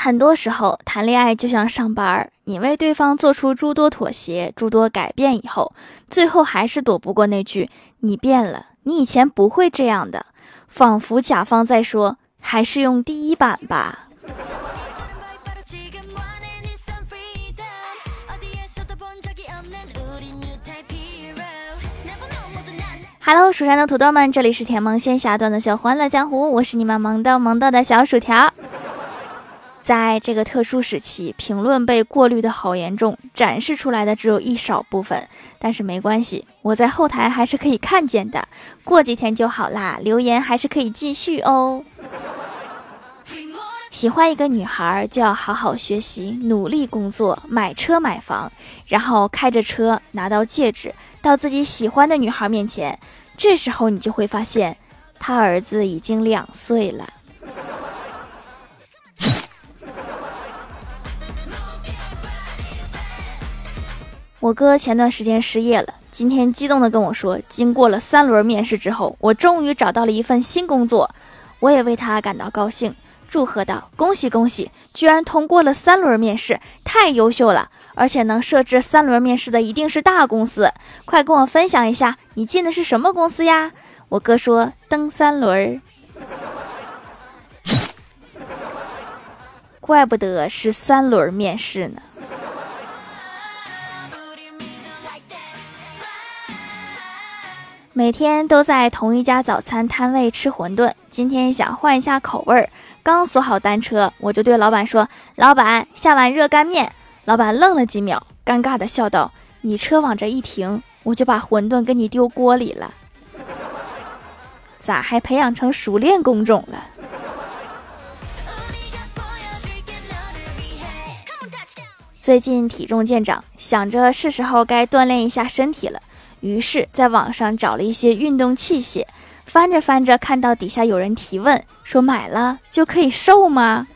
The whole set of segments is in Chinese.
很多时候，谈恋爱就像上班儿，你为对方做出诸多妥协、诸多改变以后，最后还是躲不过那句“你变了，你以前不会这样的”，仿佛甲方在说：“还是用第一版吧。” Hello，蜀山的土豆们，这里是甜萌仙侠段的小欢乐江湖，我是你们萌豆萌豆的小薯条。在这个特殊时期，评论被过滤的好严重，展示出来的只有一少部分，但是没关系，我在后台还是可以看见的，过几天就好啦，留言还是可以继续哦。喜欢一个女孩，就要好好学习，努力工作，买车买房，然后开着车拿到戒指。到自己喜欢的女孩面前，这时候你就会发现，他儿子已经两岁了。我哥前段时间失业了，今天激动的跟我说，经过了三轮面试之后，我终于找到了一份新工作。我也为他感到高兴。祝贺道：“恭喜恭喜，居然通过了三轮面试，太优秀了！而且能设置三轮面试的一定是大公司，快跟我分享一下，你进的是什么公司呀？”我哥说：“蹬三轮儿。”怪不得是三轮面试呢。每天都在同一家早餐摊位吃馄饨，今天想换一下口味儿。刚锁好单车，我就对老板说：“老板，下碗热干面。”老板愣了几秒，尴尬的笑道：“你车往这一停，我就把馄饨给你丢锅里了。咋还培养成熟练工种了？”最近体重见长，想着是时候该锻炼一下身体了。于是，在网上找了一些运动器械，翻着翻着，看到底下有人提问，说买了就可以瘦吗？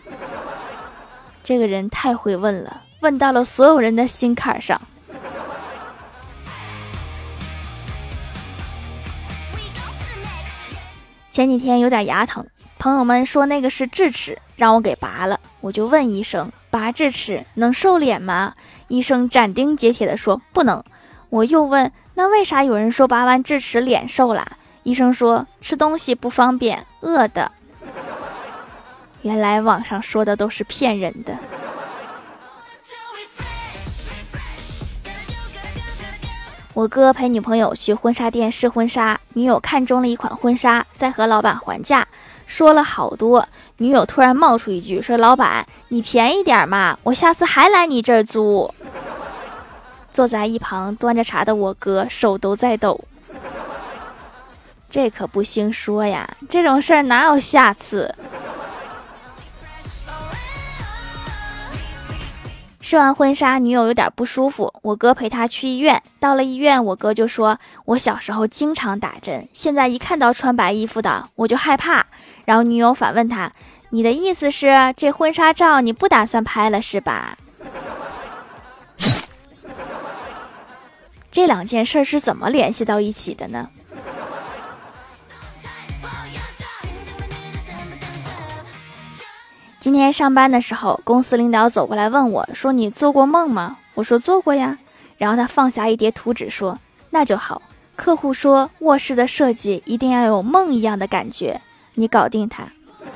这个人太会问了，问到了所有人的心坎上。前几天有点牙疼，朋友们说那个是智齿，让我给拔了。我就问医生，拔智齿能瘦脸吗？医生斩钉截铁的说不能。我又问。那为啥有人说拔完智齿脸瘦了？医生说吃东西不方便，饿的。原来网上说的都是骗人的。我哥陪女朋友去婚纱店试婚纱，女友看中了一款婚纱，在和老板还价，说了好多。女友突然冒出一句说：“老板，你便宜点嘛，我下次还来你这儿租。”坐在一旁端着茶的我哥手都在抖，这可不兴说呀，这种事儿哪有下次？试完婚纱，女友有点不舒服，我哥陪她去医院。到了医院，我哥就说：“我小时候经常打针，现在一看到穿白衣服的我就害怕。”然后女友反问他：“你的意思是这婚纱照你不打算拍了是吧？”这两件事是怎么联系到一起的呢？今天上班的时候，公司领导走过来问我说：“你做过梦吗？”我说：“做过呀。”然后他放下一叠图纸说：“那就好。客户说卧室的设计一定要有梦一样的感觉，你搞定他。”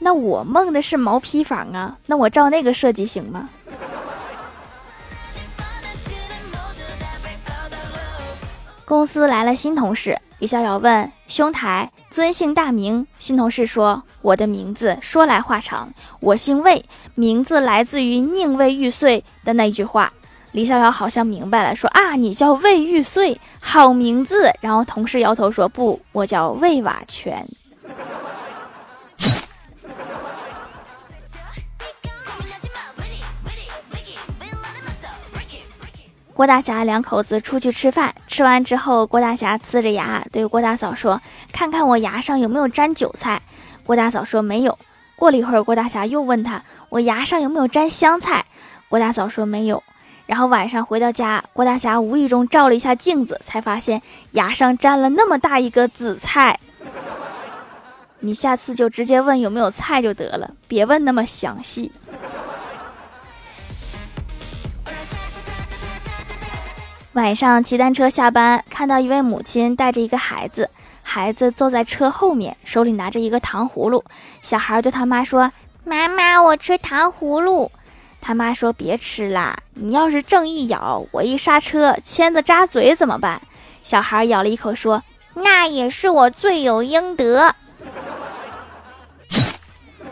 那我梦的是毛坯房啊，那我照那个设计行吗？公司来了新同事，李逍遥问兄台尊姓大名？新同事说：“我的名字说来话长，我姓魏，名字来自于宁为玉碎的那句话。”李逍遥好像明白了，说：“啊，你叫魏玉碎，好名字。”然后同事摇头说：“不，我叫魏瓦全。”郭大侠两口子出去吃饭，吃完之后，郭大侠呲着牙对郭大嫂说：“看看我牙上有没有沾韭菜。”郭大嫂说：“没有。”过了一会儿，郭大侠又问他：“我牙上有没有沾香菜？”郭大嫂说：“没有。”然后晚上回到家，郭大侠无意中照了一下镜子，才发现牙上沾了那么大一个紫菜。你下次就直接问有没有菜就得了，别问那么详细。晚上骑单车下班，看到一位母亲带着一个孩子，孩子坐在车后面，手里拿着一个糖葫芦。小孩对他妈说：“妈妈，我吃糖葫芦。”他妈说：“别吃啦，你要是正一咬，我一刹车，签子扎嘴怎么办？”小孩咬了一口说：“那也是我罪有应得。”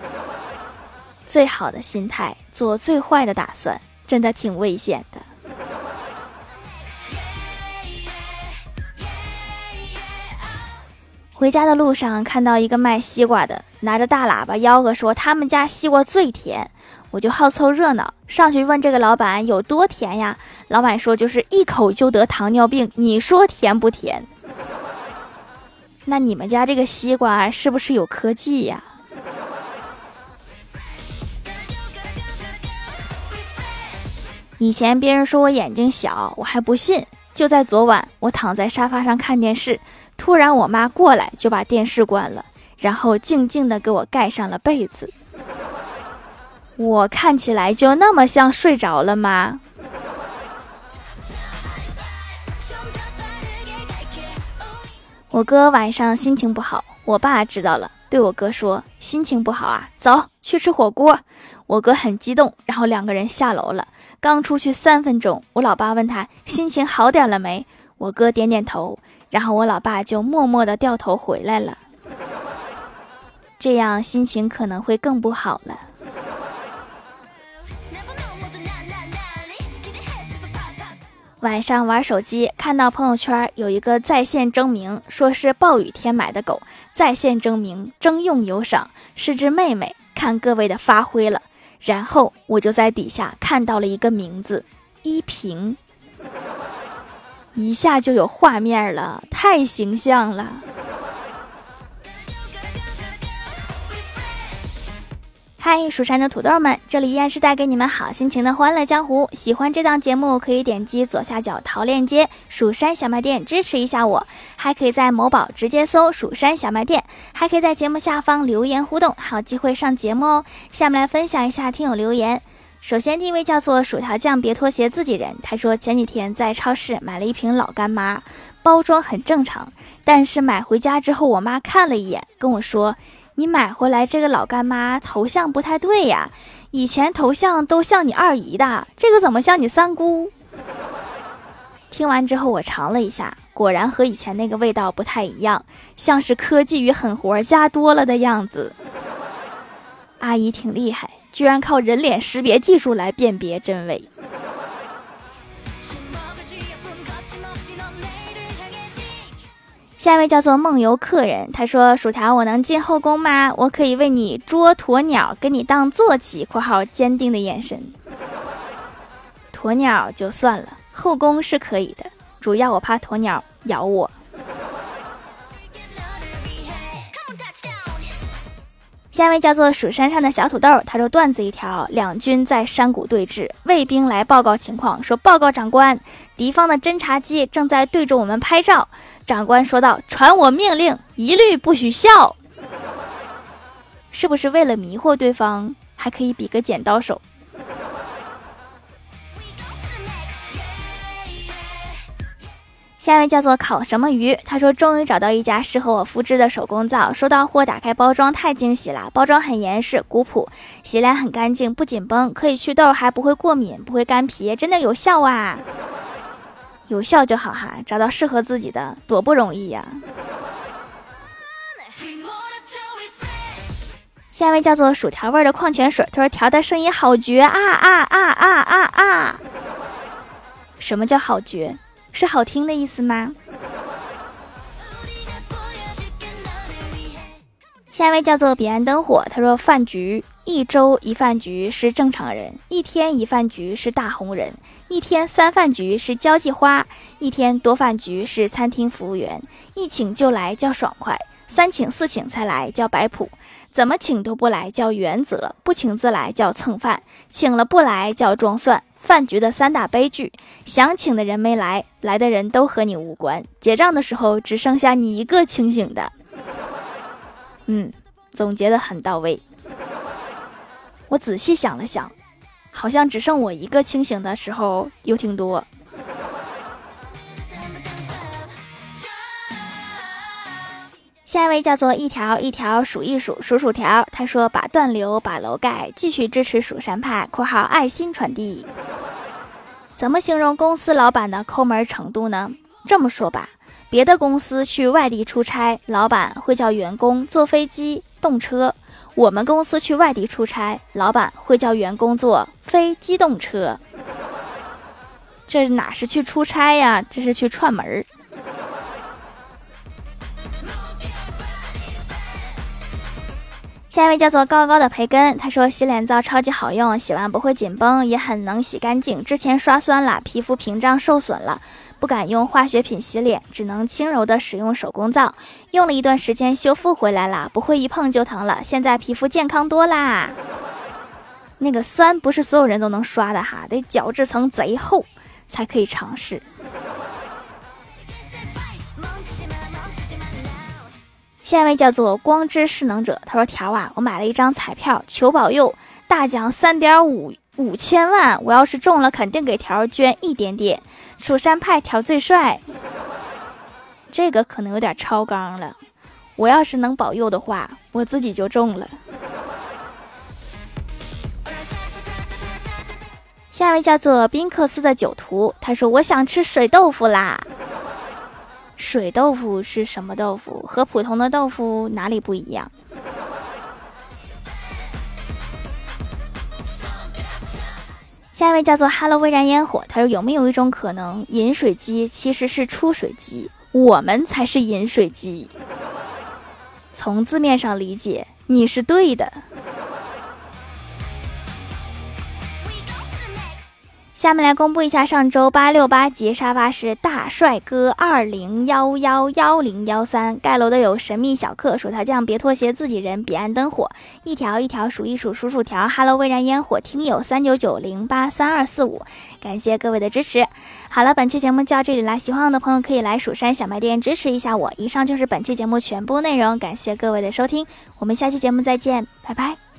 最好的心态，做最坏的打算，真的挺危险的。回家的路上看到一个卖西瓜的，拿着大喇叭吆喝说他们家西瓜最甜。我就好凑热闹，上去问这个老板有多甜呀？老板说就是一口就得糖尿病。你说甜不甜？那你们家这个西瓜是不是有科技呀？以前别人说我眼睛小，我还不信。就在昨晚，我躺在沙发上看电视，突然我妈过来就把电视关了，然后静静的给我盖上了被子。我看起来就那么像睡着了吗？我哥晚上心情不好，我爸知道了，对我哥说：“心情不好啊，走去吃火锅。”我哥很激动，然后两个人下楼了。刚出去三分钟，我老爸问他心情好点了没？我哥点点头，然后我老爸就默默的掉头回来了。这样心情可能会更不好了。晚上玩手机，看到朋友圈有一个在线征名，说是暴雨天买的狗，在线征名，征用有赏，是只妹妹，看各位的发挥了。然后我就在底下看到了一个名字，依萍，一下就有画面了，太形象了。嗨，蜀山的土豆们，这里依然是带给你们好心情的欢乐江湖。喜欢这档节目，可以点击左下角淘链接“蜀山小卖店”支持一下我，还可以在某宝直接搜“蜀山小卖店”，还可以在节目下方留言互动，还有机会上节目哦。下面来分享一下听友留言。首先第一位叫做薯条酱，别拖鞋自己人。他说前几天在超市买了一瓶老干妈，包装很正常，但是买回家之后，我妈看了一眼，跟我说。你买回来这个老干妈头像不太对呀，以前头像都像你二姨的，这个怎么像你三姑？听完之后我尝了一下，果然和以前那个味道不太一样，像是科技与狠活加多了的样子。阿姨挺厉害，居然靠人脸识别技术来辨别真伪。下一位叫做梦游客人，他说：“薯条，我能进后宫吗？我可以为你捉鸵鸟，给你当坐骑。”（括号坚定的眼神）鸵鸟就算了，后宫是可以的，主要我怕鸵鸟咬我。下一位叫做蜀山上的小土豆，他说段子一条：两军在山谷对峙，卫兵来报告情况，说报告长官，敌方的侦察机正在对着我们拍照。长官说道：“传我命令，一律不许笑。”是不是为了迷惑对方，还可以比个剪刀手？下一位叫做烤什么鱼，他说终于找到一家适合我肤质的手工皂，收到货打开包装太惊喜了，包装很严实古朴，洗脸很干净不紧绷，可以祛痘还不会过敏不会干皮，真的有效啊！有效就好哈，找到适合自己的多不容易呀。下一位叫做薯条味的矿泉水，他说调的声音好绝啊啊啊啊啊啊！什么叫好绝？是好听的意思吗？下一位叫做彼岸灯火，他说饭局一周一饭局是正常人，一天一饭局是大红人，一天三饭局是交际花，一天多饭局是餐厅服务员，一请就来叫爽快，三请四请才来叫摆谱，怎么请都不来叫原则，不请自来叫蹭饭，请了不来叫装蒜。饭局的三大悲剧：想请的人没来，来的人都和你无关，结账的时候只剩下你一个清醒的。嗯，总结的很到位。我仔细想了想，好像只剩我一个清醒的时候有挺多。下一位叫做一条一条数一数数薯条，他说把断流把楼盖，继续支持蜀山派（括号爱心传递）。怎么形容公司老板的抠门程度呢？这么说吧，别的公司去外地出差，老板会叫员工坐飞机动车；我们公司去外地出差，老板会叫员工坐非机动车。这哪是去出差呀？这是去串门儿。下一位叫做高高的培根，他说洗脸皂超级好用，洗完不会紧绷，也很能洗干净。之前刷酸了，皮肤屏障受损了，不敢用化学品洗脸，只能轻柔的使用手工皂。用了一段时间，修复回来了，不会一碰就疼了。现在皮肤健康多啦。那个酸不是所有人都能刷的哈，得角质层贼厚才可以尝试。下一位叫做光之势能者，他说：“条啊，我买了一张彩票，求保佑大奖三点五五千万，我要是中了，肯定给条捐一点点。蜀山派条最帅，这个可能有点超纲了。我要是能保佑的话，我自己就中了。”下一位叫做宾克斯的酒徒，他说：“我想吃水豆腐啦。”水豆腐是什么豆腐？和普通的豆腐哪里不一样？下一位叫做 “Hello 微燃烟火”，他说：“有没有一种可能，饮水机其实是出水机，我们才是饮水机？”从字面上理解，你是对的。下面来公布一下上周八六八级沙发是大帅哥二零幺幺幺零幺三盖楼的有神秘小客薯条酱别拖鞋自己人彼岸灯火一条一条数一数数数条 Hello 微燃烟火听友三九九零八三二四五感谢各位的支持。好了，本期节目就到这里啦，喜欢我的朋友可以来蜀山小卖店支持一下我。以上就是本期节目全部内容，感谢各位的收听，我们下期节目再见，拜拜。